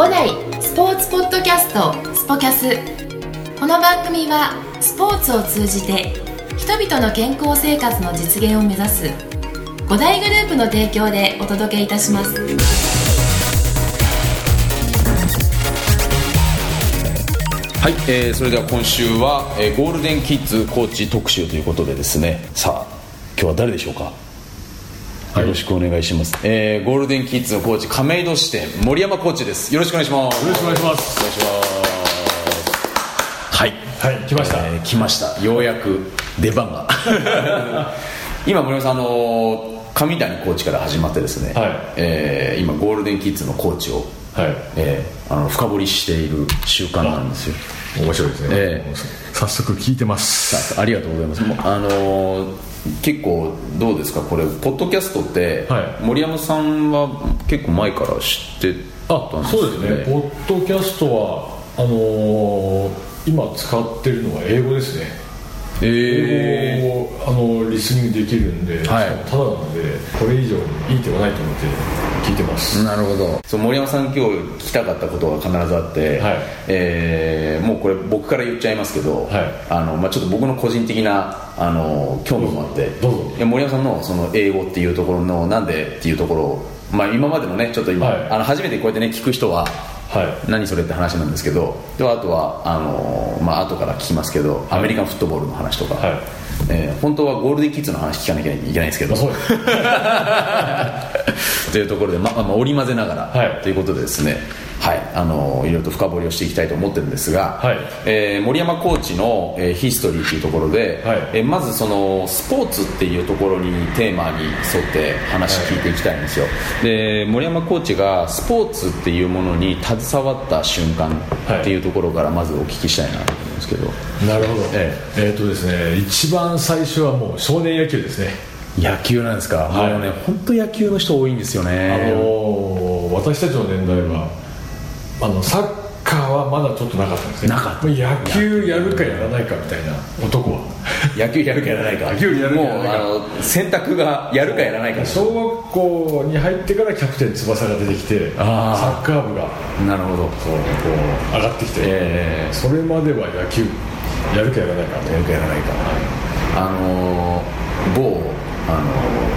五代スポーツポッドキャストスポキャス。この番組はスポーツを通じて人々の健康生活の実現を目指す五大グループの提供でお届けいたします。はい、えー、それでは今週は、えー、ゴールデンキッズコーチ特集ということでですね。さあ今日は誰でしょうか？よろしくお願いします、えー、ゴールデンキッズのコーチ亀戸支店森山コーチです。よろしくお願いします。よろしくお願いします。お願いします。はい。はい来ました、えー来ました。ようやく出番が。今森山さんあの上谷コーチから始まってですね、はい。えー今ゴールデンキッズのコーチを、はい。えーあの深掘りしている習慣なんですよ。面白いですね、ええ早速聞いてます。さあありがとうございます。あのー結構どうですか？これポッドキャストって、はい。森山さんは結構前から知ってたんですよそうですね。ポッドキャストはあのー今使ってるのは英語ですねえ英語をあのリスニングできるんで、はい。ただなのでこれ以上にいい手はないと思って聞いてます、ー、なるほど。そう森山さん今日聞きたかったことが必ずあって、はい。えーもうこれ僕から言っちゃいますけど、はい。あのまあ、ちょっと僕の個人的なあの興味もあってどうぞ。いや森山さんのその英語っていうところのなんでっていうところを、まあ、今までのねちょっと今、はい。あの初めてこうやってね聞く人ははい。何それって話なんですけどであとはあのーまあ後から聞きますけど、アメリカンフットボールの話とか、はい。えー本当はゴールデンキッズの話聞かなきゃいけないんですけど。というところで、ままあ、織り交ぜながら、はい。ということでですねはい。あのーいろいろと深掘りをしていきたいと思ってるんですが、はい。えー森山コーチの、えーヒストリーというところで、はい。えーまずそのスポーツっていうところにテーマに沿って話聞いていきたいんですよ、で森山コーチがスポーツっていうものに携わった瞬間っていうところからまずお聞きしたいなと思うんですけど、なるほど。ええ。っ、とですね一番最初はもう少年野球ですね。野球なんですか、はい。もうね本当野球の人多いんですよね。あのー私たちの年代はあのサッカーはまだちょっとなかったんですね。なかった。もう野球やるかやらないかみたいな男は。野球やるかやらないか。野球やるかもうやらないか。あの選択がやるかやらないか。小学校に入ってからキャプテン翼が出てきてサッカー部が。なるほど。そうこう上がってきて、えそれまでは野球やるかやらないか。やるかやらないか。あのー某あの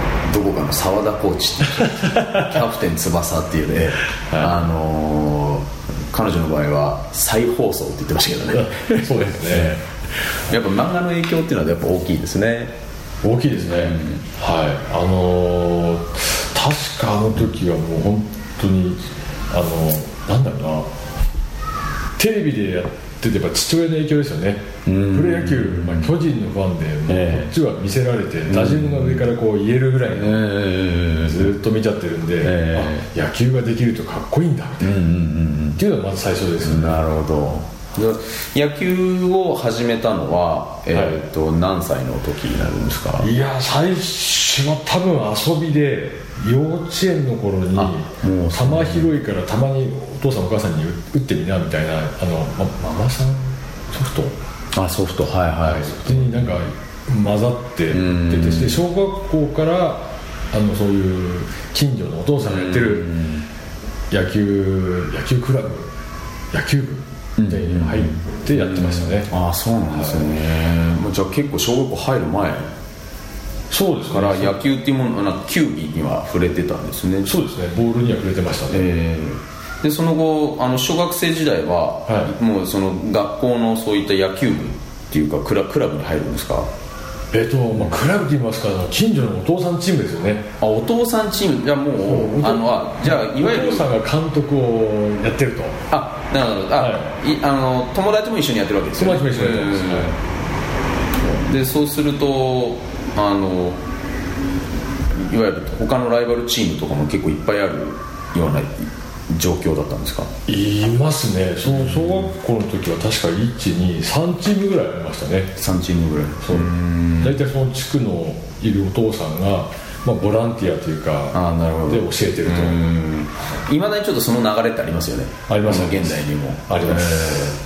ーどこかの澤田コーチっていう人キャプテン翼っていうね、あのー彼女の場合は再放送って言ってましたけどね。そうですね。やっぱ漫画の影響っていうのはやっぱ大きいですね。大きいですね、はい。あのー確かあの時はもう本当にあのなんだろうな。テレビでやっててやっぱ父親の影響ですよね。プロ野球、まあ、巨人のファンでこっちは見せられて打順が上からこう言えるぐらいのえずっと見ちゃってるんで、えあ野球ができるとかっこいいんだみたいな、っていうのがまず最初ですよね、なるほど。で野球を始めたのは、えーと何歳の時になるんですか？いや最初は多分遊びで幼稚園の頃にあもう球広いからたまにお父さんお母さんに打ってみなみたいなあの、ま、ママさんソフト？あソフト。はいはい。そっちになんか混ざってん。出てきて小学校からあのそういう近所のお父さんがやってる野球野球クラブ野球部みたいに入ってやってましたね。ああそうなんですよね、もうじゃあ結構小学校入る前そうですね。から野球っていうものなんか球技には触れてたんですね。そうですね。ボールには触れてましたね、えーでその後あの小学生時代は、はい。もうその学校のそういった野球部っていうかクラクラブに入るんですか？えっとまあ、クラブと言いますか近所のお父さんチームですよね。あお父さんチーム？じゃあもうあのあじゃあいわゆるお父さんが監督をやってると。あなるほど。あ、はい。あの友達も一緒にやってるわけですよ友達も一緒にやってます、うんはでそうするとあのいわゆる他のライバルチームとかも結構いっぱいあるような状況だったんですか？い、いますね。その小学校の時は確か123チームぐらいありましたね。3チームぐらい。そう。大体その地区のいるお父さんが、まあ、ボランティアというかああなるほど。で教えてると。いまだにちょっとその流れってありますよね。あります。の現代にも。あります。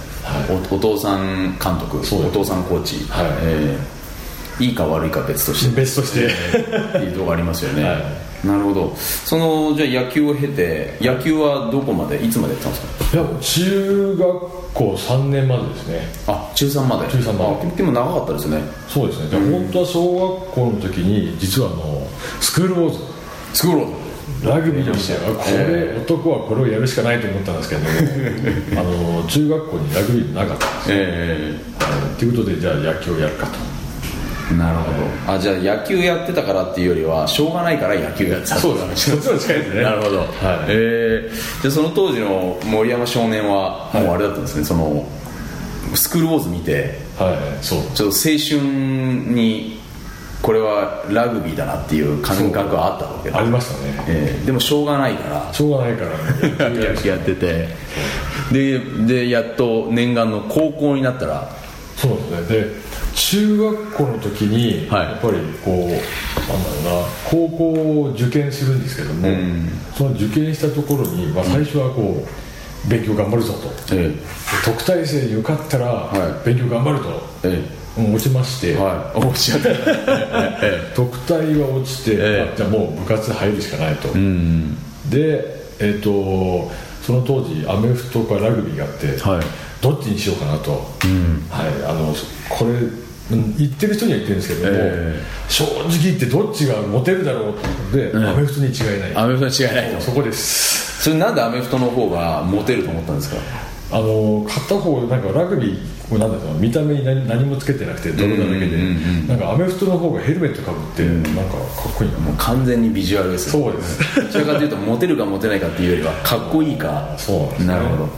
おお父さん監督お父さんコーチ、はい。えー。いいか悪いか別として。別として。っていうところありますよね、はいなるほど。そのじゃあ野球を経て野球はどこまでいつまでやってたんですか？いや中学校3年までですね。あ中3まで。中3まで。あでも長かったですね。そうですね。でも本当は小学校の時に実はあのスクールウォーズ。スクールローラグビーの試合これ、男はこれをやるしかないと思ったんですけど あの中学校にラグビーなかったんですよ。えとい。うことでじゃあ野球をやるかと。えなるほど。あじゃあ野球やってたからっていうよりはしょうがないから野球やってた。そうですね。そっちの近いですね。なるほど、はい。えーじゃあその当時の森山少年はもうあれだったんですね、そのスクールウォーズ見てはい。そう。ちょっと青春にこれはラグビーだなっていう感覚はあったわけだ。ありましたね。えーでもしょうがないから。しょうがないから。ね 野球やってて。ででやっと念願の高校になったらそうですね。で中学校の時にはい。やっぱりこう、なんだろうな高校を受験するんですけども、ん。その受験したところに、まあ、最初はこう勉強頑張るぞと。え特待生に受かったらはい。勉強頑張ると、えもう落ちまして、えはい。おっしゃった。え特待は落ちて、ええ。あじゃあもう部活入るしかないと、えうん。でえっ、とその当時アメフトかラグビーがあって、はい。どっちにしようかなと、はい、あのこれうん言ってる人には言ってるんですけども、え正直言ってどっちがモテるだろうということで、アメフトに違いない。アメフトに違いないと。そこです。それなんでアメフトの方がモテると思ったんですか？あの片方なんかラグビーもなんだろう見た目に何何もつけてなくて泥だらけで、うんうんうんなんかアメフトの方がヘルメットかぶって、なんかかっこいいな。もう完全にビジュアルですそうです。どちらかというとモテるかモテないかっていうよりはかっこいいか。そうなんです、ね、なるほど。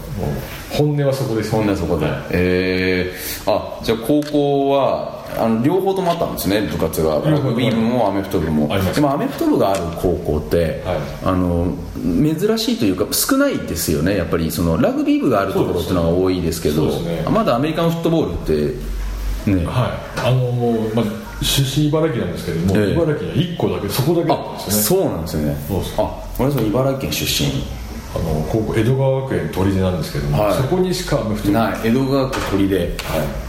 本音はそこですそんなそこで、えー、あじゃあ高校はあの両方ともあったんですね部活が。ラグビー部もアメフト部も。でもアメフト部がある高校って、はい。あの珍しいというか少ないですよねやっぱりそのラグビー部があるところっていうのが多いですけどそうですね。まだアメリカンフットボールって。ね、はい。あのまあ、出身茨城なんですけども、ええ。茨城には1個だけそこだけだったんあですよね。そうなんですよね。あ俺さん茨城県出身あの江戸川学園砦なんですけども、はい。そこにしかアメフト部ない。江戸川区鳥で、はい。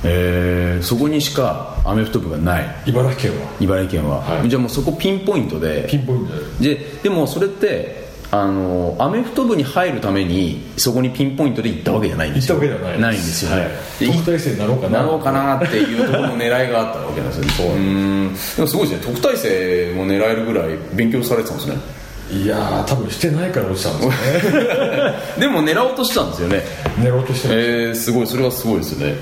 えーそこにしかアメフト部がない。茨城県は。茨城県は、はい。じゃあもうそこピンポイントで。ピンポイントで。ででもそれってあのアメフト部に入るためにそこにピンポイントで行ったわけじゃないんですよ。行ったわけではないないんですよね、はい。で特待生になろうかな。なろうかなっていうところの狙いがあったわけなんですよねそううんでもすごいですね特待生も狙えるぐらい勉強されてたんですねいやー多分してないから落ちたんですよね。でも狙おうとしたんですよね。狙おうとしてます、えー、すごいそれはすごいですよね、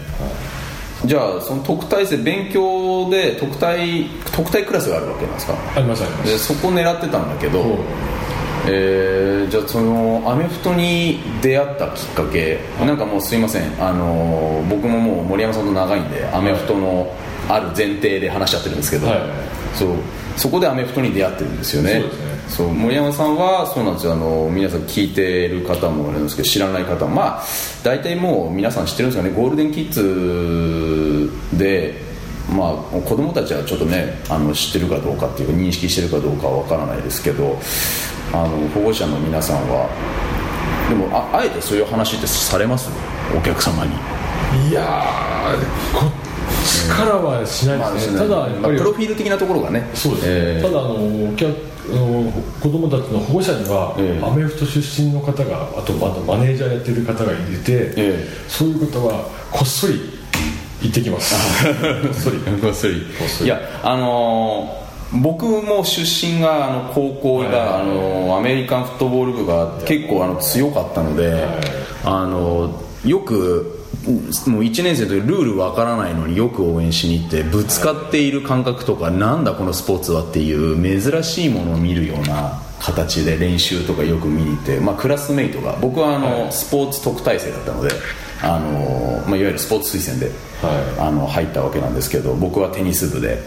じゃあその特待生勉強で特待特待クラスがあるわけなんですか？ありますあります。でそこ狙ってたんだけど、えーじゃあそのアメフトに出会ったきっかけ、なんかもうすいません。あの僕ももう森山さんと長いんでアメフトのある前提で話しちゃってるんですけど、はい。そう。そこでアメフトに出会ってるんですよね。そうですねそう森山さんはそうなんですよ。あの皆さん聞いてる方もあるんですけど知らない方も。まあ大体もう皆さん知ってるんですかね。ゴールデンキッズでまあ子供たちはちょっとねあの知ってるかどうかっていうか認識してるかどうかは分からないですけどあの保護者の皆さんはでもああえてそういう話ってされます？お客様に。いやこっちからはしないですね、ただやっぱり、まあプロフィール的なところがね。そうです、えーただあのお客あの子供たちの保護者には、ええ。アメフト出身の方があとあとマネージャーやってる方がいて、ええ。そういう方はこっそり行ってきます。こっそり。こっそり。こっそりいやあのー僕も出身があの高校が、はい。あのーアメリカンフットボール部が結構あの強かったので、あのーよくもう1年生というルールわからないのによく応援しに行ってぶつかっている感覚とか、なんだこのスポーツはっていう珍しいものを見るような形で練習とかよく見に行って、まあ、クラスメイトが僕はあの、はい。スポーツ特待生だったのであの、まあ、いわゆるスポーツ推薦で、はあの入ったわけなんですけど僕はテニス部で、はい。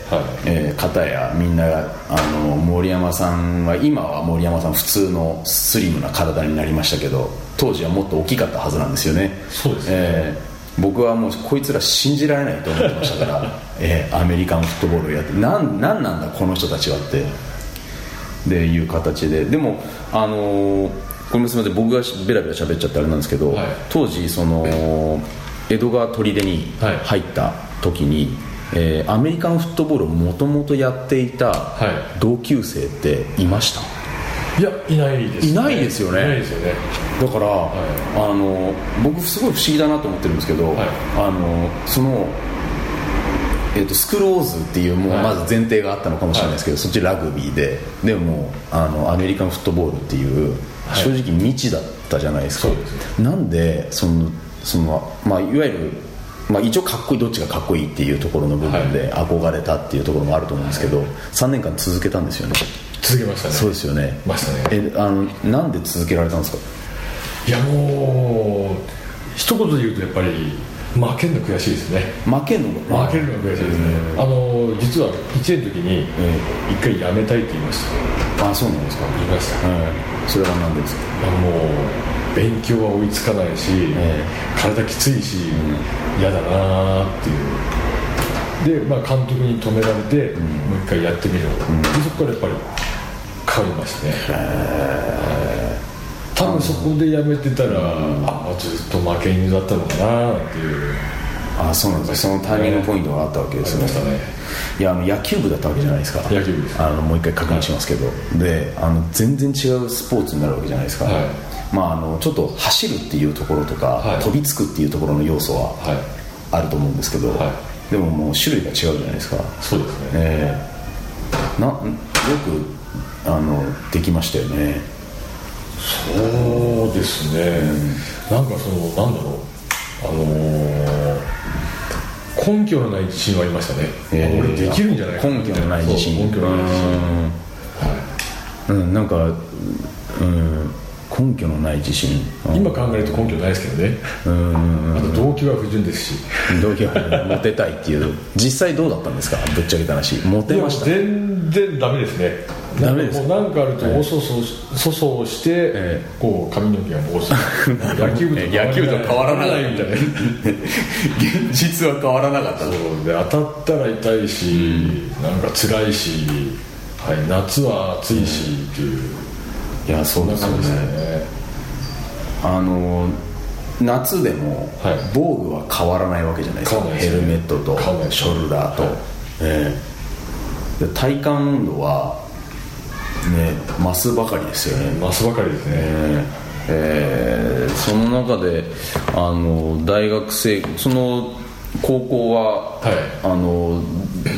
えー片やみんなあの森山さんは今は森山さん普通のスリムな体になりましたけど当時はもっと大きかったはずなんですよね。そうですね。えー僕はもうこいつら信じられないと思ってましたから、えーアメリカンフットボールをやってなんなんなんだこの人たちはってでいう形で。でもあのーこれもすみません僕がベラベラ喋っちゃってあれなんですけど、はい。当時その江戸川砦にはい。入った時に、えーアメリカンフットボールをもともとやっていたはい。同級生っていました、いやいないです、いないですよね。いないですよね。だから、あの僕すごい不思議だなと思ってるんですけど、はい。あのその、えー、とスクローズっていうもうはいまず前提があったのかもしれないですけど、そっちラグビーででもあのアメリカンフットボールっていう、はい。正直未知だったじゃないですか。そうです。なんでそのその、まあ、いわゆる、まあ、一応かっこいいどっちがかっこいいっていうところの部分で憧れたっていうところもあると思うんですけど、3年間続けたんですよね。続けましたね。そうですよね。ましたね。えあのなんで続けられたんですか？いやもう一言で言うとやっぱり負けるの悔しいですね。負けるのが負けるのが悔しいですね。あの実は1年の時に一回やめたいって言いました。あそうなんですか。言いました。はい。それは何でですか？もう勉強は追いつかないし、え体きついし嫌、だなーっていう。で、まあ、監督に止められて、もう一回やってみろ、でそこからやっぱり変わりましたね多分そこでやめてたら、あずっと負け犬だったのかなっていう。あそうなんですそのタイミングポイントがあったわけですね。ね。いやあの野球部だったわけじゃないですか。野球部です。あのもう一回確認しますけど、であの全然違うスポーツになるわけじゃないですか、はい。まああのちょっと走るっていうところとか、はい。飛びつくっていうところの要素ははい。あると思うんですけど、はでももう種類が違うじゃないですか。そうですね。ええなよくあのできましたよねそうですね、なんかそのなんだろう。あのー根拠のない自信はありましたね、えー俺できるんじゃないか根拠のない自信。根拠のない自信。うん。うんなんかうん根拠のない自信。今考えると根拠ないですけどね。うん。あと動機は不純ですし。同期はモテたいっていう。実際どうだったんですか？ぶっちゃけた話。モテました？全然ダメですねダメですか？なんかもうなんかあるとおそそそそをして、えこう髪の毛がもう 野球部と野球と変わらない。みたいな現実は変わらなかった。そう。で当たったら痛いし、なんか辛いし、はい、夏は暑いしっていう、いやそうですよそんな感じですね。ねあの夏でもはい。防具は変わらないわけじゃないですか、ね。ヘルメットとショルダーと、はい。え体感温度はね増すばかりですよね、増すばかりですね、ええーその中であの大学生その高校は、はい。あの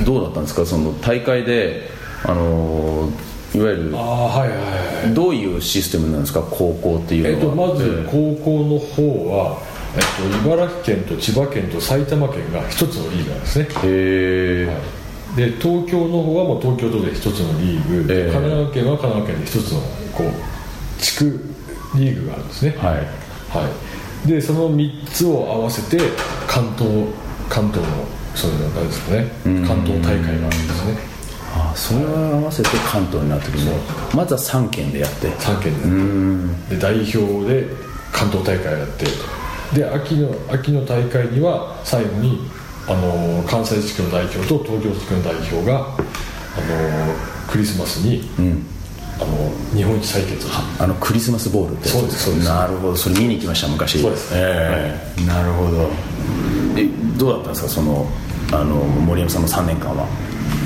どうだったんですか？その大会であのいわゆるああはいはいはい。どういうシステムなんですか？高校っていうえっと、のは、まず高校の方は、えっと、茨城県と千葉県と埼玉県が一つのリーグなんですね。へえで東京の方はもう東京都で一つのリーグ、ええ。神奈川県は神奈川県で一つのこう地区リーグがあるんですね。はい。はい、でその3つを合わせて関東関東のそういうのなんですかね。関東大会があるんですね。あそれを合わせて関東になってくるの。まずは3県でやって。3県でで代表で関東大会やって。で秋の秋の大会には最後にあの関西地区の代表と東京地区の代表があのクリスマスに、あの日本一採決あのクリスマスボールってそうですそうです。なるほど。それ見に行きました昔。そうです。ええ。なるほど。えどうだったんですか？そのあの森山さんの3年間は。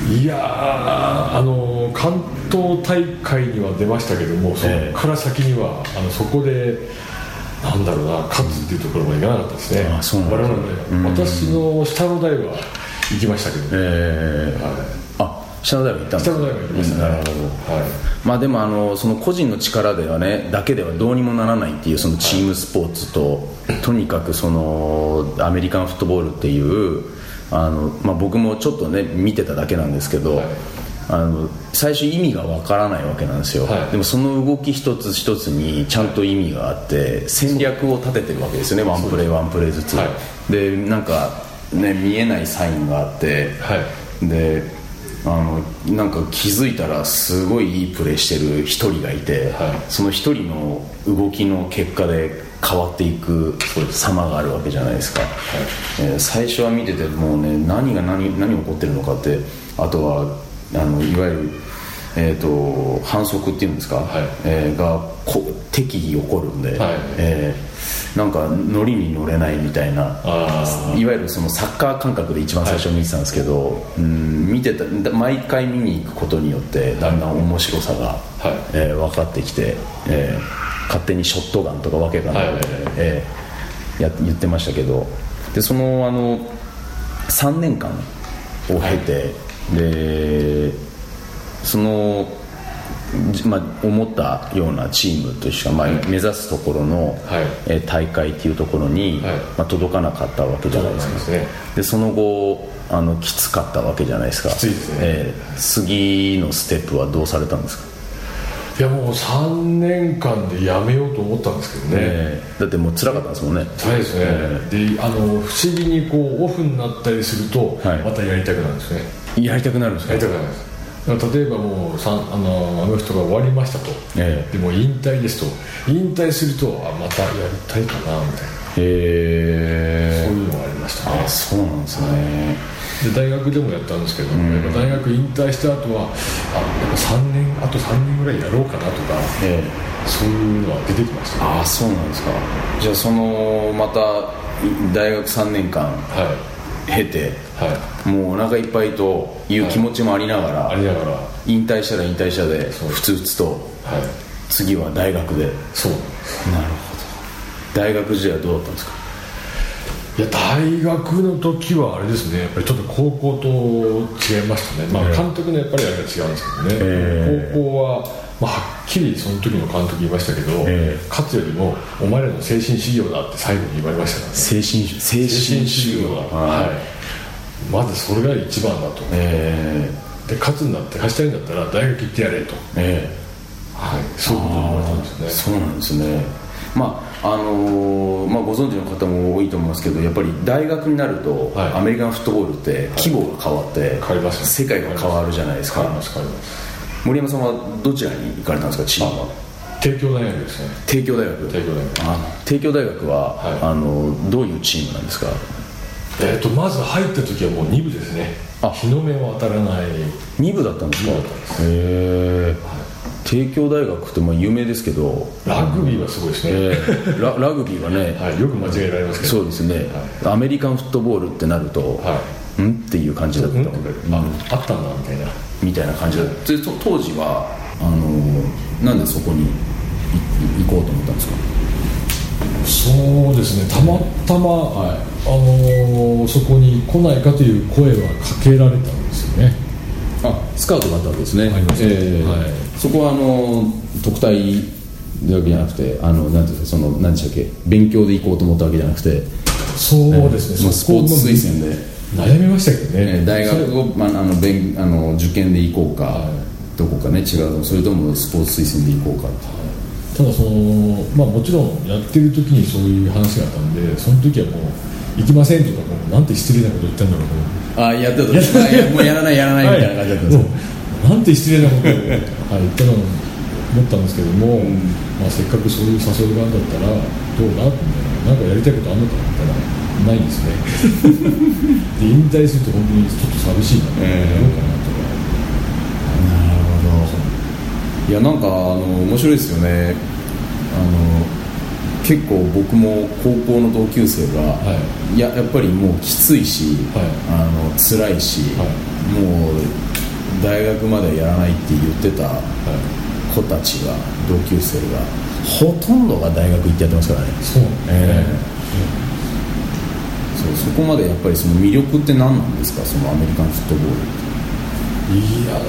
いやーあの関東大会には出ましたけどもそこから先には、あのそこでなんだろうな勝つっていうところまでいかなかったですね、あそうなん我です々の代は私の下の代は行きましたけど、ええはい。あ下の代は行ったんですか下の代は行きましたね。なるほどはい。まあでもあのその個人の力ではねだけではどうにもならないっていうそのチームスポーツととにかくそのアメリカンフットボールっていうあの、まあ、僕もちょっとね見てただけなんですけど、はいあの最初意味がわからないわけなんですよ、はい。でもその動き一つ一つにちゃんと意味があって戦略を立ててるわけですよねワンプレーワンプレーずつ、はでなんかね見えないサインがあって、はい。であのなんか気づいたらすごいいいプレーしてる一人がいて、はい。その一人の動きの結果で変わっていく様があるわけじゃないですか、えー最初は見ててもうね何が何何起こってるのかってあとはあのいわゆるえー、と反則っていうんですか、はい。えーがこ適宜起こるんで、はい。えーなんか乗りに乗れないみたいなあいわゆるそのサッカー感覚で一番最初見てたんですけど、うん見てた毎回見に行くことによってだんだん面白さが、はい。えー分かってきて、えー勝手にショットガンとかわけがないで、や言ってましたけどでそのあの3年間を経て、でその、じまあ、思ったようなチームとしては、まあ、目指すところの、はい。えー大会っていうところに、はい。まあ、届かなかったわけじゃないですか。ね。でその後あのきつかったわけじゃないですか。きついですね。えー次のステップはどうされたんですか、いやもう3年間でやめようと思ったんですけどね、えーだってもう辛かったですもんね。そうですね、であの不思議にこうオフになったりすると、はい。またやりたくなるんですねやりたくなるんですか？やりたくなる例えばもうさんあのあの人が終わりましたと、ええ。でも引退ですと。引退するとあまたやりたいかなみたいな。へそういうのがありましたね。あそうなんですね。で大学でもやったんですけど、やっぱ大学引退した後はあやっぱ3年あと3年ぐらいやろうかなとかえそういうのは出てきましたね。ああそうなんですか。じゃあそのまたい大学3年間は経ていはい。もうお腹いっぱいという気持ちもありながら、ありながら。は引退したら引退したでふつふつとい。次は大学で。そう。なるほど。大学時代はどうだったんですか？いや大学の時はあれですね。やっぱりちょっと高校と違いましたね、まあ、ええ。監督のやっぱりあれが違うんですけどね、ええ。高校は、まあ、きりその時の監督言いましたけど、ええ。勝つよりもお前らの精神修行だって最後に言われましたからね。精神精精神修行だ、はい、まずそれが一番だと。えで勝つんだって勝ちたいんだったら大学行ってやれと、ええ。はい、そういうことを言われたんですよね。そうなんですね。まああのーまあ、ご存知の方も多いと思いますけどやっぱり大学になると、はい。アメリカンフットボールって規模が変わって、変わります世界が変わるじゃないですか。変わります変わります森山さんはどちらに行かれたんですかチームは帝京大学ですね。帝京大学？帝京大学。あ帝京大学は、はい。あのどういうチームなんですか？えー、とまず入った時はもう2部ですね。あ。日の目は当たらない。2部だったんですか？へえ帝京大学ってまあ有名ですけど、ラグビーはすごいですね、えーララグビーはね、はい、よく間違えられますけど。そうですね、アメリカンフットボールってなると、はん？っていう感じだった。うん？のああったんだみたいな。みたいな感じだった。でと当時はあのなんでそこにい行こうと思ったんですか？そうですね。たまたま、はい。あのーそこに来ないかという声はかけられたんですよね。あスカウトがあったわけですね。ありました。えーはいそこはあの特待だけじゃなくてあのなんていうかその何でしたっけ勉強で行こうと思ったわけじゃなくて。そうですね、まあスポーツ推薦で、悩みましたけどね、えー大学を、まあ、あの勉あの受験で行こうか、どこかね違うそれともスポーツ推薦で行こうかただその、まあ、もちろんやってる時にそういう話があったんでその時はもう行きませんとかもうなんて失礼なこと言ったんだろうとあやってたやもうやらないやらないみたいな感じだったんですなんて失礼なことを、はい、言ったの思ったんですけども、まあ、せっかくそういう誘いがあるんだったらどうだみたいななんかやりたいことあるのかみたいなないんですね。で引退すると本当にちょっと寂しいな、ええやろうかなとかなるほどいやなんかあの面白いですよね。あの結構僕も高校の同級生が、、はい。ややっぱりもうきついし、はい。あの辛いし、はもう大学までやらないって言ってたはい子たちが同級生がほとんどが大学行ってやってますからね。そうえそうそこまでやっぱりその魅力って何なんですか？そのアメリカンフットボールいや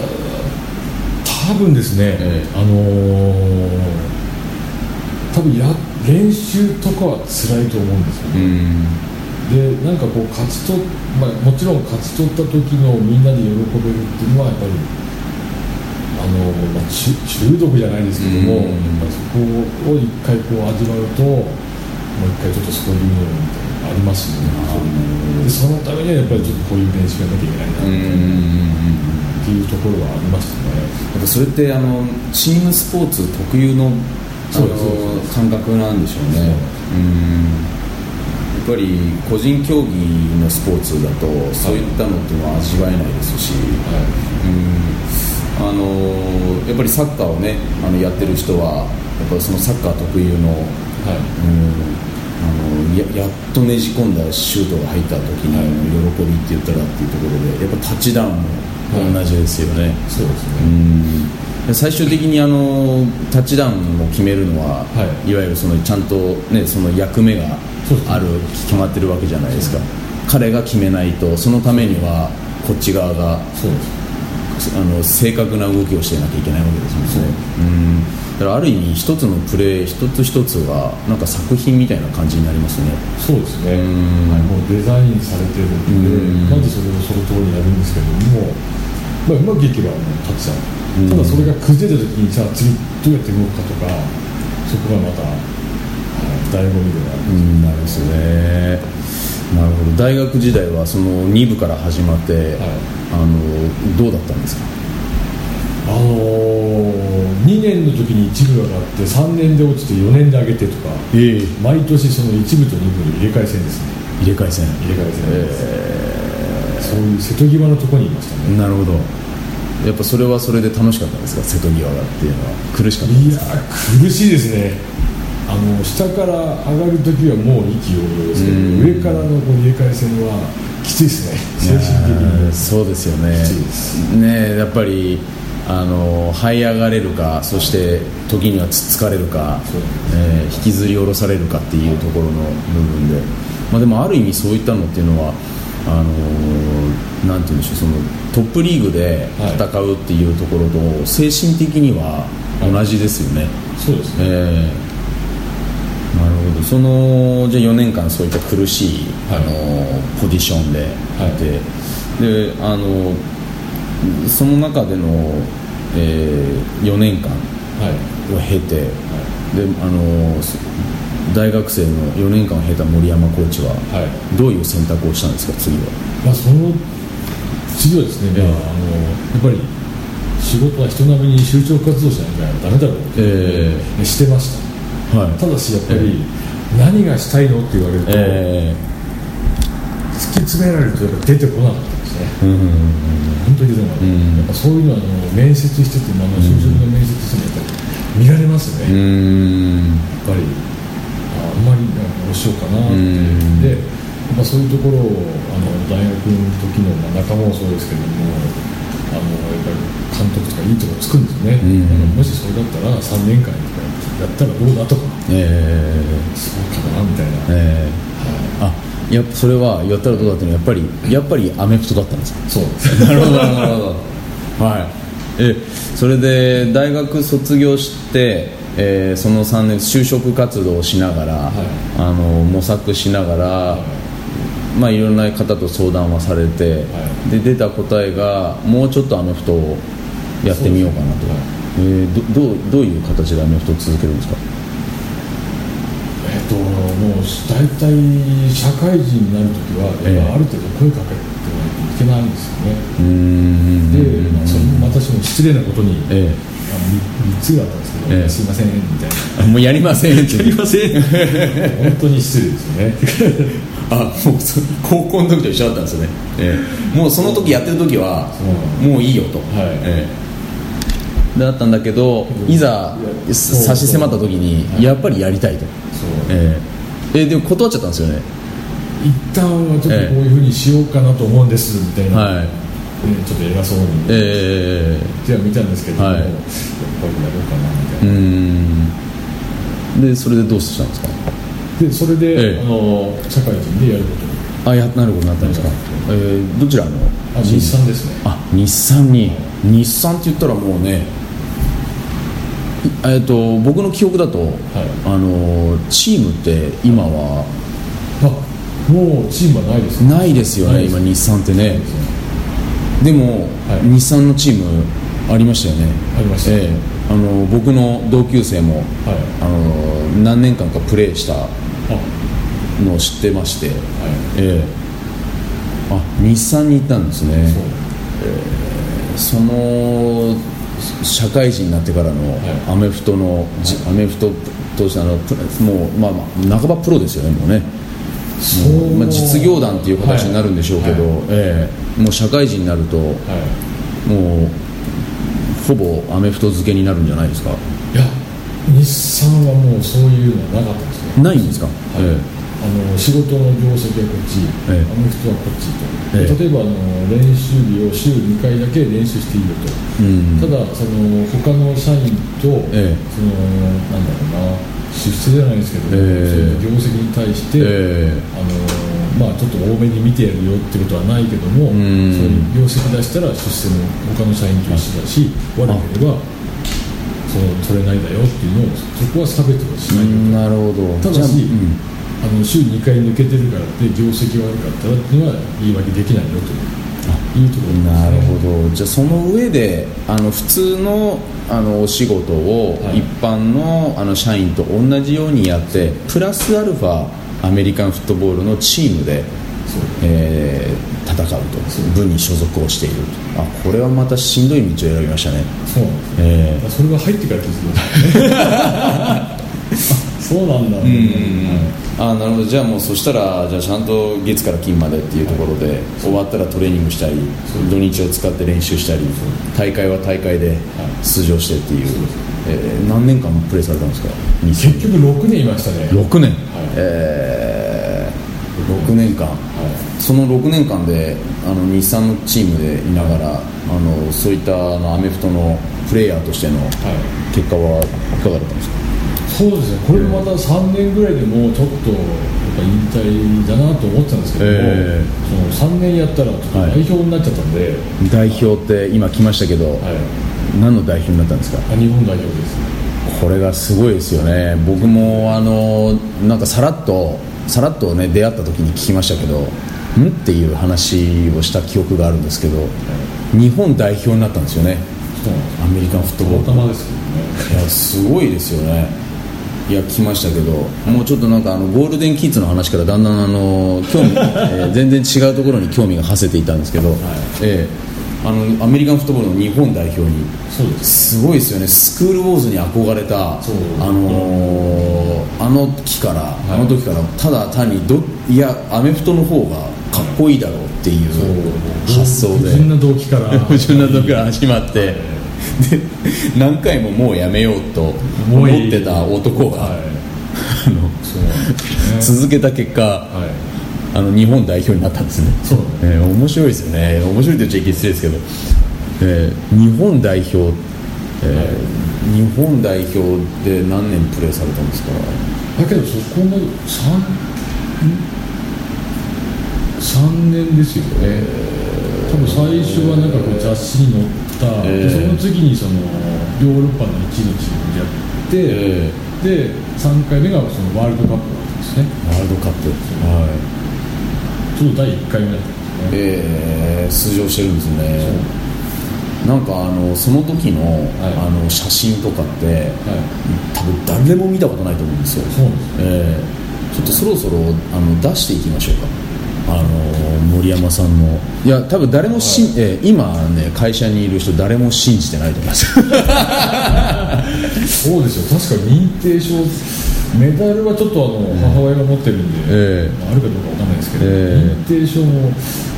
多分ですね、ええ。あのー多分や練習とかは辛いと思うんですよね、うんでなんかこう勝ち取っ、まあ、もちろん勝ち取った時のみんなで喜べるっていうのはやっぱりあの、まあ、中中毒じゃないですけども、うん。やっぱりそこを一回こう味わうともう一回ちょっとそういうのありますよね。でそのためにはやっぱりちょっとこういう練習がなきゃいけないなうんっていうところはありましたね、やっぱそれってあのチームスポーツ特有のあのそう感覚なんでしょうね。うぱり個人競技のスポーツだとそういったのっていうのは味わえないですし、うんあのーやっぱりサッカーをねあのやってる人はやっぱりそのサッカー特有のはい。うんあのややっとねじ込んだシュートが入った時に喜びって言ったらっていうところでやっぱタッチダウンも同じですよね、そうですうね、ん。で最終的にあのタッチダウンを決めるのは、、はい。わゆるそのちゃんと、ね、その役目がある決まってるわけじゃないですか。彼が決めないとそのためにはこっち側がそうです。あの正確な動きをしていなきゃいけないわけですもんね。うん。だからある意味一つのプレー一つ一つがなんか作品みたいな感じになりますね。そうですね、ん。はい、もうデザインされてるんで、うん。まずそれをその通りにやるんですけども、まあ、うまくいけばもう勝ちちゃう、ただそれが崩れた時にじゃあ次どうやって動くかとかそこがまた、はい、醍醐味ではあるうんですね。なるほど。大学時代はその2部から始まって、あのどうだったんですか？あのー、2年の時に1部が上がって3年で落ちて4年で上げてとかええ。毎年その1部と2部の入れ替え戦ですね。入れ替え戦。入れ替え戦です、そういう瀬戸際のところにいましたね。なるほどやっぱそれはそれで楽しかったんですか？瀬戸際がっていうのは苦しかったいやー苦しいですね。あの下から上がるときはもう意気揚々ですけどうん。上からのこう入れ替え戦はきついですね。精神的にそうですよね。きついです。ねやっぱりあの這い上がれるかそして時にはつっつかれるかえー引きずり下ろされるかっていうところの部分で、まあ、でもある意味そういったのっていうのはあのーなんて言うんでしょうそのトップリーグで戦うっていうところと精神的には同じですよね、そうですね。ええ。なるほど。そのじゃあ4年間そういった苦しい、はい。あのポジションでい。て、であのその中での、え4年間はい。を経て、であのそ大学生の4年間を経た森山コーチは、はい。どういう選択をしたんですか次は？まあその次はですね、ええ。まあ、あのやっぱり仕事は人並みに就職活動しなきゃダメだろうってえねしてました。はい。ただしやっぱり、何がしたいのって言われると、え突き詰められるとやっぱ出てこなかったんですね。えうんうん本当に出てこなかった、うん。やっぱそういうのはあの面接しててもあの就職の面接してもやっぱり見られますよね、うやんっぱりああんまりなんかどうしようかなって。うん。で、まあ、そういうところをあの大学の時の、まあ、仲間もそうですけどもあのやっぱり監督とかいいとこつくんですね、うんもしそれだったら3年間とかやったらどうだとか。えそうかなみたいな、ええ。えあやそれはやったらどうだっていうのはやっぱりやっぱりアメフトだったんですか？そう。で すなるほどなるほど。はい。えそれで大学卒業して、えーその3年就職活動をしながら、い。あの模索しながら、まあ、いろんな方と相談はされて、で出た答えがもうちょっとアメフトをやってみようかなと、そうですえーどどうどういう形でアメフトを続けるんですか？えっともう大体社会人になるときは、ええ。やっぱある程度声かけてはいけないんですよね、うーん。で、まあ、それも私も失礼なことに、えあの 3, つがあったんですけど、ええ。すいませんみたいな。えもうやりませんって。やりません。本当に失礼ですよねあもうそ高校の時と一緒だったんですよね、ええ。もうその時やってる時はもういいよと、はい。ええ。だったんだけどいざ差し迫った時にやっぱりやりたいと、そう。ええ。えでも断っちゃったんですよね。一旦はちょっとこういうふうにしようかなと思うんですみたいな、はい。ねちょっと偉そうに。言えっては見たんですけども、はい。やっぱりやろうかなみたいな、ん。でそれでどうしたんですか？でそれで、ええ。あの社会人でやることに。あやなることになったんですか、えーどちらの？あ日産ですね。あ日産に。日産って言ったらもうねいえっと僕の記憶だと、あのチームって今は？あもうチームはないですね。ないですよね今日産ってね。でも、はい。日産のチームありましたよね。ありました。ええ。あの僕の同級生も、はい。あの何年間かプレーしたあのを知ってまして、はええ。あ日産に行ったんですね。いそう。その社会人になってからのはい。アメフトの、じアメフトとしてあのプもう、まあ、まあ半ばプロですよねもうね。そう。まあ、実業団っていう形になるんでしょうけど、はい。ええ。もう社会人になると、はい。もうほぼアメフト漬けになるんじゃないですか。いや日産はもうそういうのはなかったないんですか、えあの仕事の業績はこっち、ええ。アメフトはこっちと、ええ。例えばあの練習日を週2回だけ練習していいよと、うん。ただその他の社員と、ええ。そのなんだろうな出世じゃないですけど、業績に対して、えあのまあ、ちょっと多めに見てやるよってことはないけども、ん。そういう業績出したら出世も他の社員と一緒だし悪ければそうそれなりだよっていうのをそこは差別をしうない。なるほど。ただし、うん。あの週2回抜けてるからって業績悪かったらっていうのは言い訳できないよという。ところね。なるほど。じゃあその上であの普通のあのお仕事をはい。一般のあの社員と同じようにやってプラスアルファアメリカンフットボールのチームで、えー戦うと。部に所属をしている。とあこれはまたしんどい道を選びましたね。そう。えだからそれが入ってから気づくあそうなんだ、あなるほど。じゃあもうそしたらじゃあちゃんと月から金までっていうところで、終わったらトレーニングしたり土日を使って練習したり大会は大会で出場してっていう、えー何年間プレーされたんですか？結局6年いましたね。6年、はい。えー、6年間、その6年間であの日産のチームでいながらあのそういったあのアメフトのプレーヤーとしてのはい。結果はいかがだったんですか？そうですね。これまた3年ぐらいでもうちょっとやっぱ引退だなと思ってたんですけども、えその3年やったら代表になっちゃったんで、代表って今来ましたけど、はい。何の代表になったんですか？あ日本代表です。これがすごいですよね。僕もあのなんかさらっとさらっとね出会った時に聞きましたけどん？っていう話をした記憶があるんですけど日本代表になったんですよね。アメリカンフットボール。すね。いやすごいですよね。いや来ましたけどもうちょっとなんかあのゴールデンキッズの話からだんだんあの興味、えー全然違うところに興味が馳せていたんですけど、えーあのアメリカンフットボールの日本代表にす。すごいですよね。スクールウォーズに憧れたあのーあの時から、あの時からただ単にどいやアメフトの方がかっこいいだろうっていう発想で。不純な動機から。不純なとこから始まって。で何回ももうやめようと思ってた男が、はい。あの続けた結果はい。あの日本代表になったんですね。そう。えー面白いですよね。面白いって言っちゃいけ失礼ですけど、えー日本代表、えー日本代表で何年プレーされたんですか？だけどそこも三三年ですよね。多分最初はなんかこう雑誌に載った、えーでその次にそのヨーロッパの1のチームでやって、えで3回目がそのワールドカップだったんですね。ワールドカップ。はちょうど第1回目だったんですね、いえー出場してるんですね。なんかあのその時の,、はい。あの写真とかってはい。多分誰も見たことないと思うんですよ。そうですえーちょっとそろそろあの出していきましょうかあの森山さんの。いや多分誰もしん、えー今ね会社にいる人誰も信じてないと思います。そうですよ。確か認定証メダルはちょっとあの母親が持ってるんで、えあるかどうかわかんないですけど、え認定証も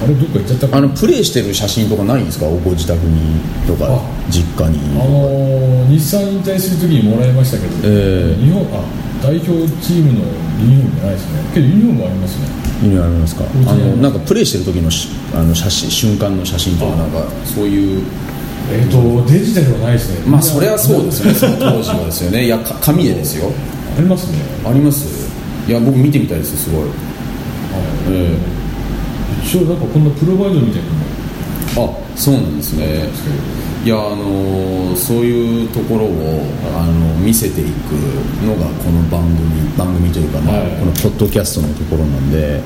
あれどっか行っちゃったあのプレーしてる写真とかないんですか？ご自宅にとかあ実家に。あのー日産引退するときにもらいましたけど、ええ。日本あ代表チームのユニフォームじゃないですね。けどユニフォームありますね意味ありますか？あのなんかプレーしてる時のしあの写真瞬間の写真とかなんかそういう。えっ、とデジタルはないですね。まあそれはそうですよね。その当時はですよね。いやか紙でですよ。ありますね。あります。いや僕見てみたいですすごい。え一応なんかこんなプロバイドみたいなあそうなんですねいやあのそういうところをあの見せていくのがこの番組番組というかね、はい。このポッドキャストのところなんで、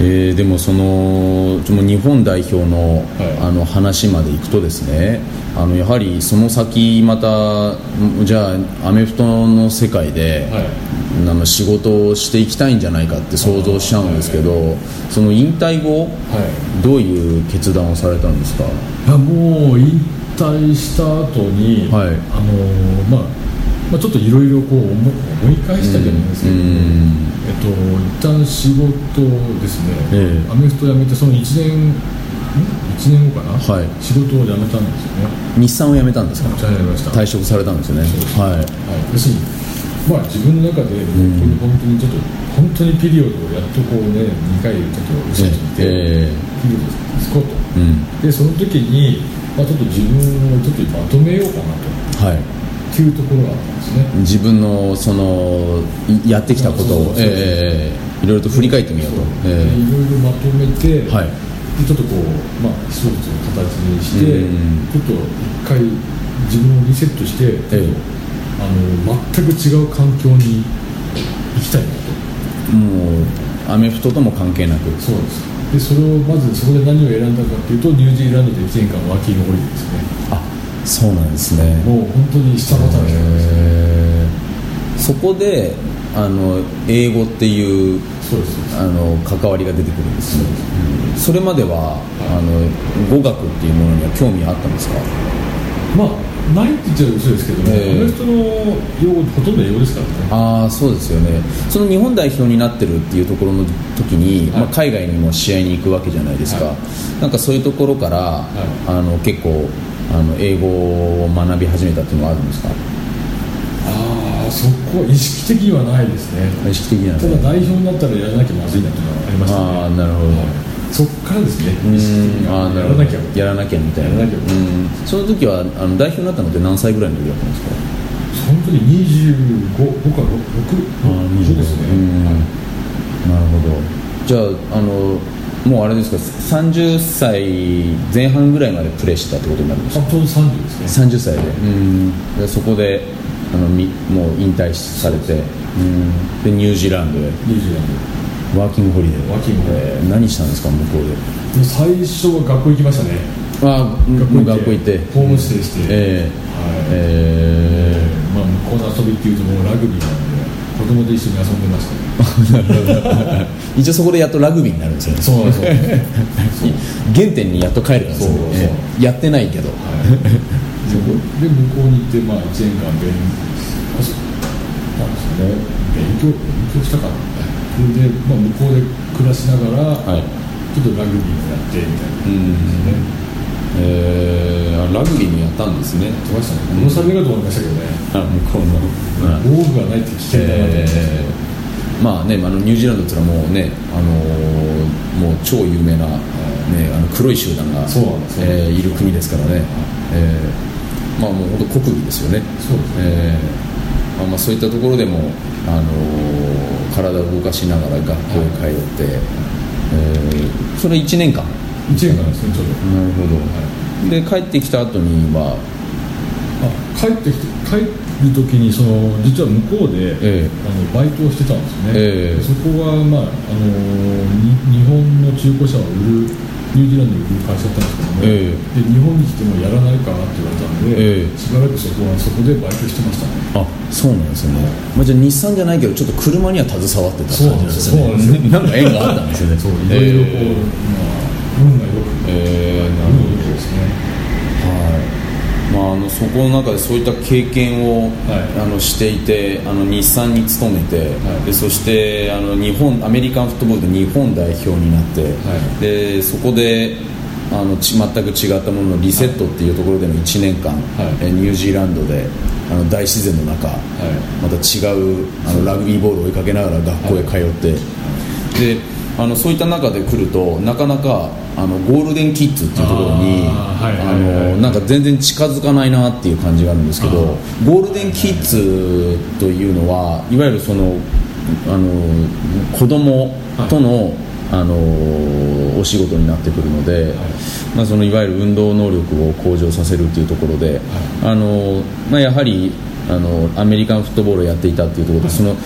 えーでもその日本代表の,、はい。あの話までいくとですねあのやはりその先またんじゃあアメフトの世界で、はい。あの仕事をしていきたいんじゃないかって想像しちゃうんですけど、その引退後はい。どういう決断をされたんですか？いやもう引退した後に、はい。あのーまあ、まあちょっといろいろこう思思い返したじゃないですけど、うん。えっと一旦仕事ですね、ええ。アメフト辞めてその1年1年後かな、はい。仕事を辞めたんですよね。日産を辞めたんですか？辞めました。退職されたんですよね。はい。はい、要するに、まあ、自分の中で、本当にちょっと、本当にピリオドをやっとこうね、2回ちょっと嘘ついて、えピリオドをつこうと、えうん。でその時に、まあ、ちょっと自分をちょっとまとめようかなと。はい。っていうところがあったんですね。自分のそのいやってきたことを。いろいろと振り返ってみようと。いろいろまとめて、はい。でちょっとこう、まあ、一つの形にして、うん。ちょっと一回自分をリセットして、ええ。あの全く違う環境に行きたいなと。えもうアメフトとも関係なく。そうです。でそれをまずそこで何を選んだかっていうとニュージーランドで1年間ワーキングホリデーですね。あそうなんですね。もう本当に下働きなんですよええそこであの英語っていうあの関わりが出てくるんですね。それまではあの語学っていうものには興味あったんですか？まあないって言っちゃ嘘ですけども、ええ。アメフトの用語ほとんど英語ですからね。ああそうですよね。その日本代表になってるっていうところの時に、はい。まあ、海外にも試合に行くわけじゃないですか、はい。なんかそういうところから、あの結構あの英語を学び始めたっていうのはあるんですか？そこは意識的にはないですね。意識的なただ代表になったらやらなきゃまずいなっていうのはありましたね。ああなるほど、はいそっからですね。あやらなきゃ。やらなきゃみたいな。やらなその時はあの代表になったのって何歳ぐらいの時だったんですか？その時25僕は625ですね、うん。はいなるほど。じゃああのもうあれですか？30歳前半ぐらいまでプレーしてたってことになるんですか？あちょうど30ですね。30歳で。うん。でそこであのみもう引退されて。うん。でニュージーランドへ。ニュージーランワーキングホリデー。ワーキングホリデー。えー何したんですか向こうで？ドで最初は学校行きましたね。あもう学校行って。ホームステイして、えはい。ええ。まあ、向こうの遊びっていうともうラグビーなんで子供と一緒に遊んでました 一応そこでやっとラグビーになるんですよね。そうなんですよ原点にやっと帰れたんですよね。そうそう。ええやってないけど。はい、で向こうに行って、まあ、1年間勉あそうなんでね。勉強勉強したかなそれで、まあ、向こうで暮らしながら、はい。ちょっとラグビーもやってみたいなうん感じですね、えー、ラグビーにやったんですね。やってましたね。このサメがと思いましたけどね、あ向こうの、まあ防具がないって危険だなと思って、えーまあね、あのニュージーランドっていうのはもうね、あのーもう超有名な、ね、あの黒い集団が、そうなんですよ。えーいる国ですからね、えーまあもう本当国技ですよね。そうですね。えーまあ、まあそういったところでも、あのー体を動かしながら学校へ通って、えーそれ1年間。1年間ですねちょうど。なるほど、で帰ってきた後にはあ帰ってきて帰る時にその実は向こうで、ええ。あのバイトをしてたんですよね、ええ。そこは、まああのに日本の中古車を売るニュージーランドに売る会社だったんですけども、えで日本に来てもやらないかなって言われたんで、ええ。しばらくそこはそこでバイトしてましたね。あそうなんですよね、まあ、じゃあ日産じゃないけどちょっと車には携わってた感じなんですよね。そうなんですよ。なんか縁があったんですよね。そういろいろこう、まあ運がよくえー、えーな運るがよくですねほどはいまあ、あのそこの中でそういった経験を、はい。あのしていてあの日産に勤めて、はい。でそしてあの日本アメリカンフットボールで日本代表になって、はい。でそこであのち全く違ったもののリセットっていうところでの1年間、はい。えニュージーランドであの大自然の中、また違うあのラグビーボールを追いかけながら学校へ通って、であのそういった中で来るとなかなかあのゴールデンキッズっていうところにあのなんか全然近づかないなっていう感じがあるんですけどゴールデンキッズというのはいわゆるそのあの子供との、あのお仕事になってくるので、まあ、そのいわゆる運動能力を向上させるっていうところで、あのまあ、やはりあのアメリカンフットボールをやっていたっていうところで、その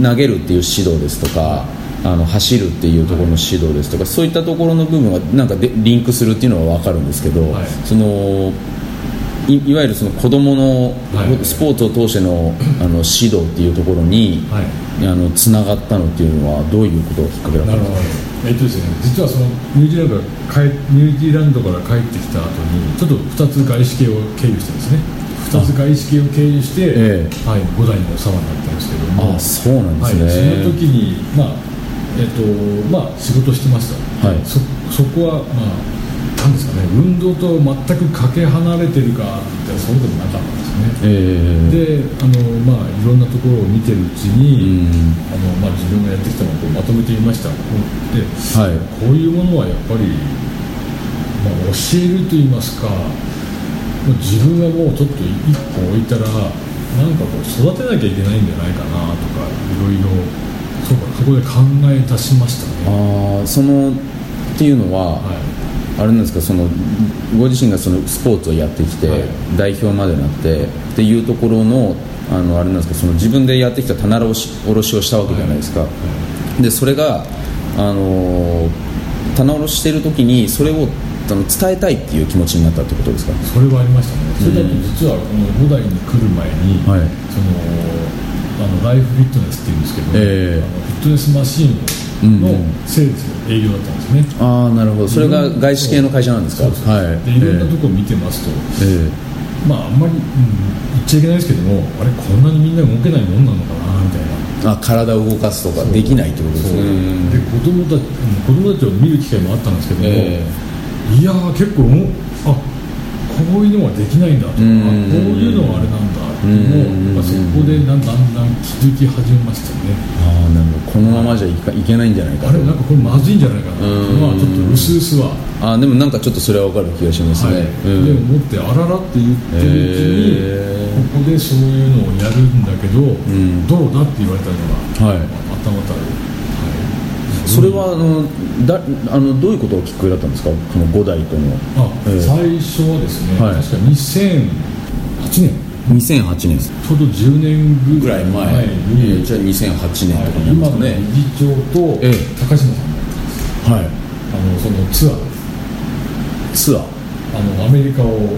投げるっていう指導ですとか、あの走るっていうところの指導ですとか、そういったところの部分はなんかでリンクするっていうのは分かるんですけど、はい。そのいいわゆるその子供のはい。スポーツを通してのあの指導っていうところに、はい。あのつながったのっていうのはどういうことがきっかけだったなんですか？ど。えっとですね実はそのニュージーランドから帰ニュージーランドから帰ってきた後にちょっと2つ外資系を経由してですね。2つ外資系を経由して、ええ。はい、5代の様になったんですけども。あそうなんはい、ですね、その時にまあえっとまあ仕事してました、はい。そそこはまあなんですかね。運動と全くかけ離れてるかってそうでもなかったんですね。ええ。であの、まあ、いろんなところを見てるうちに、うん。あのまあ、自分がやってきたのをこうまとめてみました。ではい。こういうものはやっぱり、まあ、教えると言いますか自分はもうちょっと一歩置いたらなんかこう育てなきゃいけないんじゃないかなとかいろいろそうかそこで考え出しましたね。ああそのっていうのは、はい。あれなんですかそのご自身がそのスポーツをやってきて、はい。代表までなってっていうところのあのあれなんですかその自分でやってきた棚卸しをしたわけじゃないですか、でそれがあの棚卸ししてる時にそれをあの伝えたいっていう気持ちになったってことですか？それはありましたね。それだと実はこの5代に来る前に、はい。そのあのライフフィットネスっていうんですけど、ええ。あのフィットネスマシンのセールスの営業だったんですね、ああなるほど。それが外資系の会社なんですか？はい。でいろんなとこ見てますと、ええ。まああんまり、うん、言っちゃいけないですけどもあれこんなにみんな動けないもんなのかなみたいな。あ体を動かすとかできないってことですね。で子供た子供たちを見る機会もあったんですけども、えいやー結構おあこういうのはできないんだとか、うん。あこういうのはあれなんだっていうのを、まあ、そこでだんだんだん気づき始めましたね。ああなるほど。このままじゃいかいけないんじゃないかと。あれなんかこれまずいんじゃないかなっていうのはちょっと薄々は、あーでもなんかちょっとそれは分かる気がしますね、はい。うん。でも持ってあららって言ってるうちに、ここでそういうのをやるんだけど、ん。どうだって言われたのが、はい。またまた、はい、それはあのだあのどういうことがきっかけだったんですか？この5代との。あ、ええ。最初はですね、はい。確か2008年。2008年。ちょうど10年ぐぐらい前前に、じゃあ2008年とかはい今のなんですかね理事長とええ。高島さんがはい。あのそのツアー。ツアー？あのアメリカを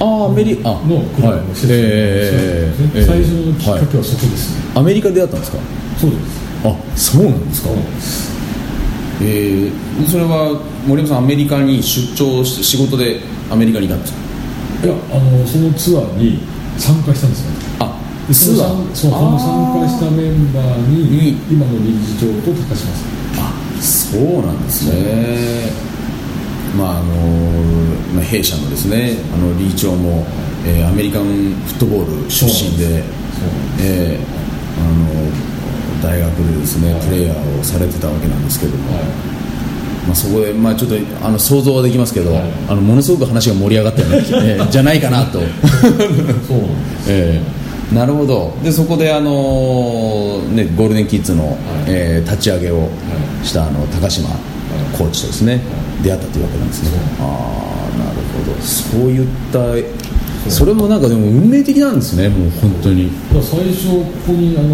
ああアメリカあのクラブをしてたんええええええ。ですね最初のきっかけはそこですね、アメリカでやったんですか？そうです。あそうなんですか？そうですえー、それは森山さんアメリカに出張し仕事でアメリカにいたんですか？いやあのそのツアーに参加したんですよ。あでその参そうその参加したメンバーにに今の理事長と高島さんあそうなんですね。まああのまあ弊社のですねあの理事長も、えーアメリカンフットボール出身でえーあの大学でですねプレイヤーをされてたわけなんですけども、まあ、そこで、まあ、ちょっとあの想像はできますけど、はい。あのものすごく話が盛り上がったよね、えーじゃないかなと。そうなんです。ええなるほど。でそこであのねゴールデンキッズの、えー立ち上げをしたあの高島コーチとですね、出会ったというわけなんですね。ああなるほど。そういったそれもなんかでも運命的なんですねもう本当に。最初ここにあの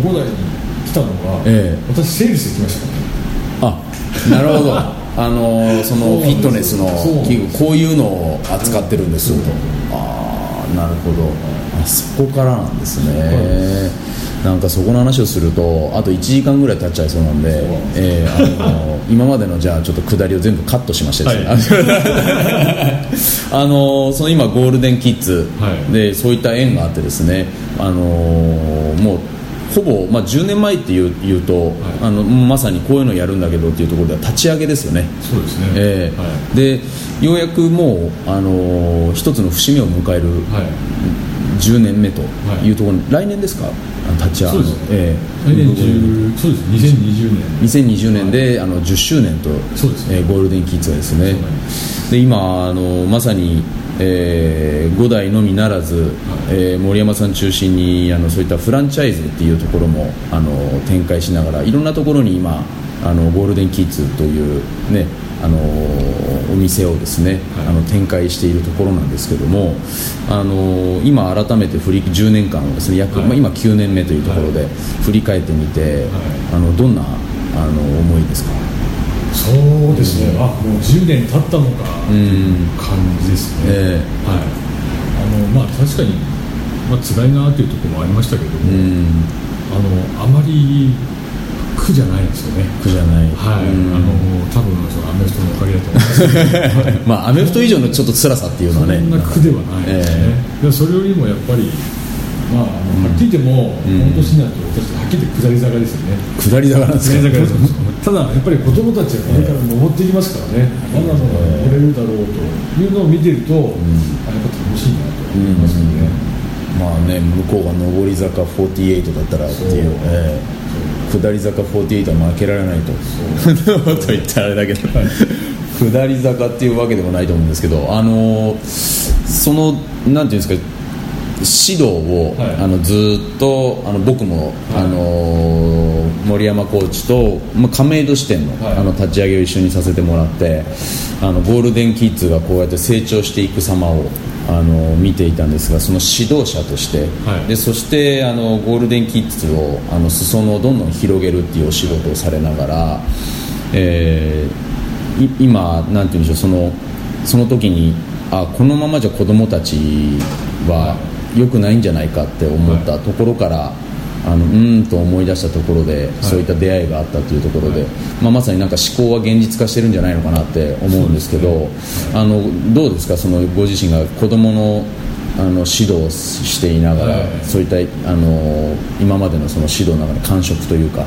5代に来たのが、ええ。私セールスで来ましたからね。あなるほど。あのそのフィットネスの器具こういうのを扱ってるんです。とああなるほど。あそこからなんですね。なんかそこの話をするとあと1時間ぐらい経っちゃいそうなんで、えーあの 今までのじゃあちょっと下りを全部カットしまして。ですね、あのその今ゴールデンキッズはい。でそういった縁があってですねあのもうほぼ、まあ、10年前っていう言うと、あのまさにこういうのやるんだけどっていうところでは立ち上げですよね。そうですね。ええ。はい。でようやくもう、あのー一つの節目を迎えるはい。10年目とはい。いうところに、来年ですか？あ立ち上げそうです。ええ。来年10そうです。2020年。2020年であの10周年と、そうですね。えーゴールデンキッズはですね。で今あのまさに、え5代のみならず、えー森山さん中心にあのそういったフランチャイズっていうところもあの展開しながらいろんなところに今あのゴールデンキッズというねあのお店をですね、はい。あの展開しているところなんですけどもあの今改めて振り10年間をですね約、はい。まあ、今9年目というところで振り返ってみて、あのどんなあの思いですか？そうですね、あもう10年経ったのかうん。感じですね、えはい。あのまあ確かに、まあ辛いなというところもありましたけども、うん。あのあまり苦じゃないんですよね。苦じゃない、はい、うん。あの多分そのアメフトのおかげだと思います まあアメフト以上のちょっと辛さっていうのはね。そんな苦ではないですね、え。でそれよりもやっぱりまあ、はっきり言っても、この年になると私はっきり言って下り坂ですよね。下り坂なんですか？ただやっぱり子供たちはこれから登っていきますからね、まだまだ登れるだろうというのを見てると、あやっぱ楽しいなと思いますよね、まあね向こうが上り坂48だったらっていうそう。ええ。下り坂48は負けられないと。と言ったらあれだけど、下り坂っていうわけでもないと思うんですけどあのそのなんていうんですか指導を、はい。あのずーっとあの僕も、あの森山コーチと、まあ、亀戸支店の,、はい。あの立ち上げを一緒にさせてもらってあのゴールデンキッズがこうやって成長していく様をあの見ていたんですがその指導者として、はい。でそしてあのゴールデンキッズをあの裾野をどんどん広げるっていうお仕事をされながら、えーい今なんて言うんでしょうそのその時にあこのままじゃ子供たちは良くないんじゃないかって思ったところから、あのうーんと思い出したところで、そういった出会いがあったというところで、まあ、まさになんか思考は現実化してるんじゃないのかなって思うんですけどあのどうですか？そのご自身が子供のあの指導をしていながら、はい。そういったあの今までのその指導の中で感触というか、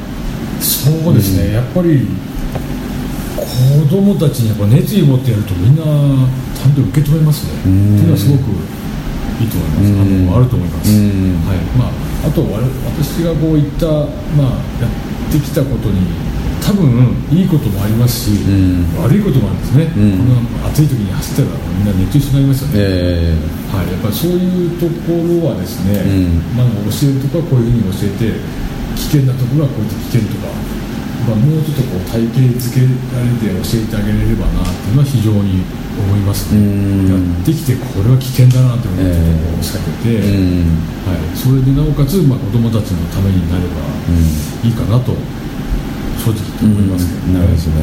そうですね、やっぱり子供たちにやっぱ熱意を持ってやるとみんなちゃんと受け止めますね。っていうのはすごくいいと思いますあのあると思いますうんはいまあ、あと私がこういった、まあ、やってきたことに多分いいこともありますし、ん。悪いこともあるんですね、ん。こんな暑い時に走ったらみんな熱中症になりますよね、えはい、やっぱりそういうところはですね、うん。まあ、教えるところはこういうふうに教えて危険なところはこうやって危険とか、まあ、もうちょっとこう体系づけられて教えてあげれればなっていうのは非常に思いますね。うん。やってきてこれは危険だなというのをちょっとこう仕掛けて、ーうん。はい、それでなおかつ、まあ、子どもたちのためになればいいかなと正直言って思いますけどね、なるほどですね、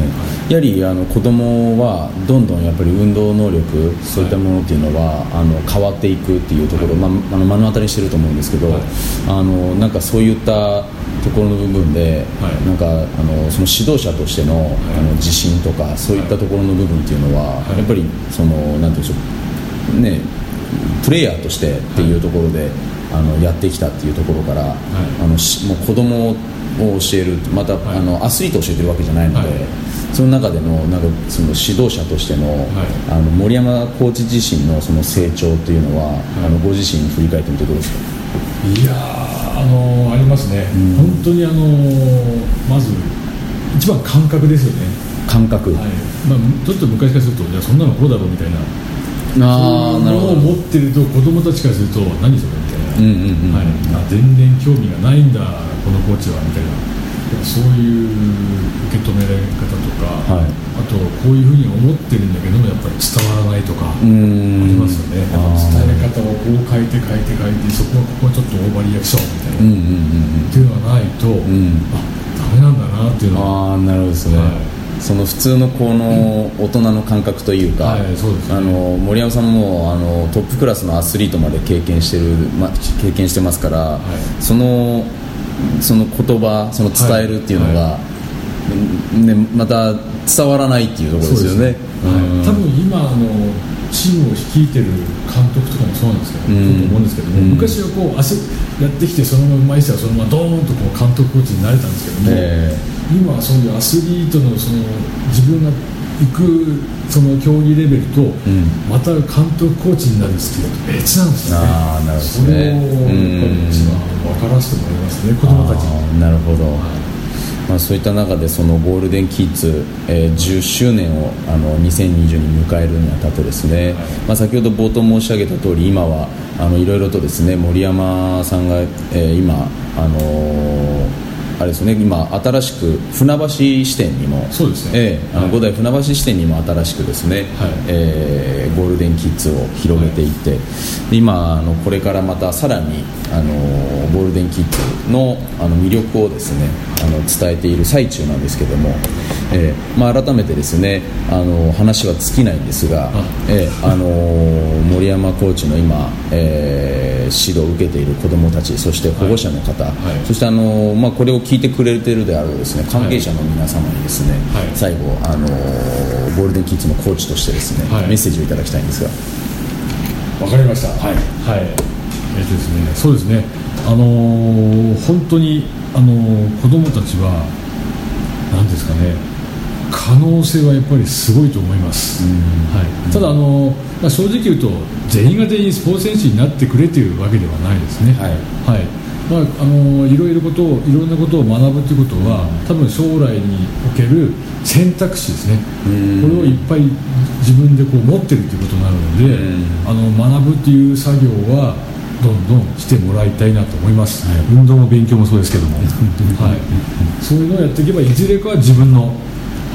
やはりあの子供はどんどんやっぱり運動能力そういったものっていうのは、あの変わっていくっていうところ、まあ、あの目の当たりにしてると思うんですけど、はい。あのなんかそういったところの部分で、はい。なんかあのその指導者としての,、あの自信とかそういったところの部分っていうのは、はい。やっぱりそのなんていうんでしょうねプレイヤーとしてっていうところで、あのやってきたっていうところから、あのしもう子供を教えるまた、い。あのアスリートを教えてるわけじゃないので、はい。その中でのなんかその指導者としての,、あの森山コーチ自身のその成長というのは、あのご自身振り返ってみてどうですか？いやーあのーありますね、本当にあのーまず一番感覚ですよね、感覚、はい。まあ、ちょっと昔からするとじゃあそんなのこうだろうみたいな。ああなるほど。そういうのを持ってると子供たちからすると何それみたいな、うんうんうん。はい、あ全然興味がないんだこのコーチはみたいなそういう受け止められ方とか、はい。あとこういうふうに思ってるんだけどもやっぱり伝わらないとか、ありますよね。伝え方をこう変えて変えて変えてそこはここはちょっとオーバーリアクションみたいな、うんうんうんっていうのがないと、んあダメなんだなっていうのは。ああなるほどですね、は。い。その普通のこの大人の感覚というか、あの森山さんもあのトップクラスのアスリートまで経験してる、ま、経験してますから、い。そのその言葉その伝えるっていうのが、はね、また伝わらないっていうところですよね。はい、多分今あのチームを率いてる監督とかもそうなんですけど、うん。思うんですけども、うん。昔はこう足やってきてそのままうまい人はそのままドーンとこう監督コーチになれたんですけども、え今はそういうアスリートのその自分が行くその競技レベルと、ん。また監督コーチになるスキルと別なんですよね。あーなるほどそれをやっぱり一番分からせてもらいますね、子供たちに。なるほど、まあ、そういった中でそのゴールデンキッズ、えー10周年をあの2020に迎えるにあたってですね、まあ、先ほど冒頭申し上げた通り今はあのいろいろとですね森山さんが、えー今あのーあれですね。今新しく船橋支店にもそうですね。ええあのはい。五代船橋支店にも新しくですね、はい。えーゴールデンキッズを広げていって、で今あのこれからまたさらにあのゴールデンキッズのあの魅力をですねあの伝えている最中なんですけども、えーまあ、改めてですねあの話は尽きないんですが、えーあの森山コーチの今、えー指導を受けている子どもたちそして保護者の方、はい。そしてあの、まあ、これを聞いてくれているであろうですね関係者の皆様にですね、はい。最後あのゴールデンキッズのコーチとしてですね、はい。メッセージをいただきたいんですが。わかりました。はい。はい。えっとですねそうですね。あのー本当にあのー子供たちは何ですかね可能性はやっぱりすごいと思います、はい、ただあのーまあ、正直言うと全員が全員スポーツ選手になってくれというわけではないですね。はい。はいまあ、あのいろいろことをいろんなことを学ぶということは多分将来における選択肢ですね。うん。これをいっぱい自分でこう持ってるということになるのであの学ぶという作業はどんどんしてもらいたいなと思います、運動も勉強もそうですけども、はい、そういうのをやっていけばいずれかは自分の、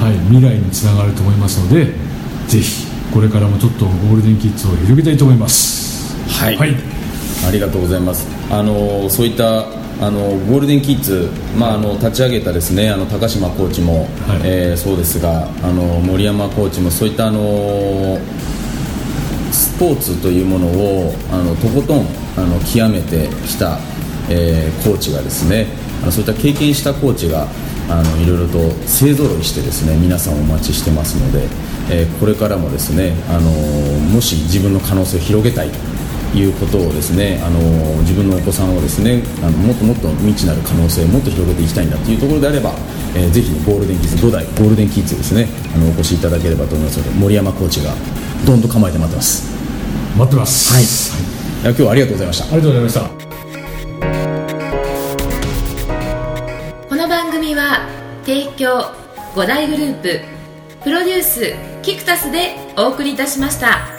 はい、未来につながると思いますのでぜひこれからもちょっとゴールデンキッズを広げたいと思います。はい。はいありがとうございます。あのそういったあのゴールデンキッズ、まあ、あの立ち上げたですねあの高島コーチも、はいえーそうですがあの森山コーチもそういったあのスポーツというものをあのとことんあの極めてきた、えーコーチがですねあのそういった経験したコーチがあのいろいろと勢ぞろいしてですね皆さんお待ちしてますので、えーこれからもですねあのもし自分の可能性を広げたいということをですねあの自分のお子さんをですねあのもっともっと未知なる可能性をもっと広げていきたいんだというところであれば、えーぜひゴールデンキッズ5代ゴールデンキッズですねあのお越しいただければと思いますので森山コーチがどんと構えて待ってます。待ってます。い。や今日はありがとうございました。ありがとうございました。この番組は提供5大グループプロデュースキクタスでお送りいたしました。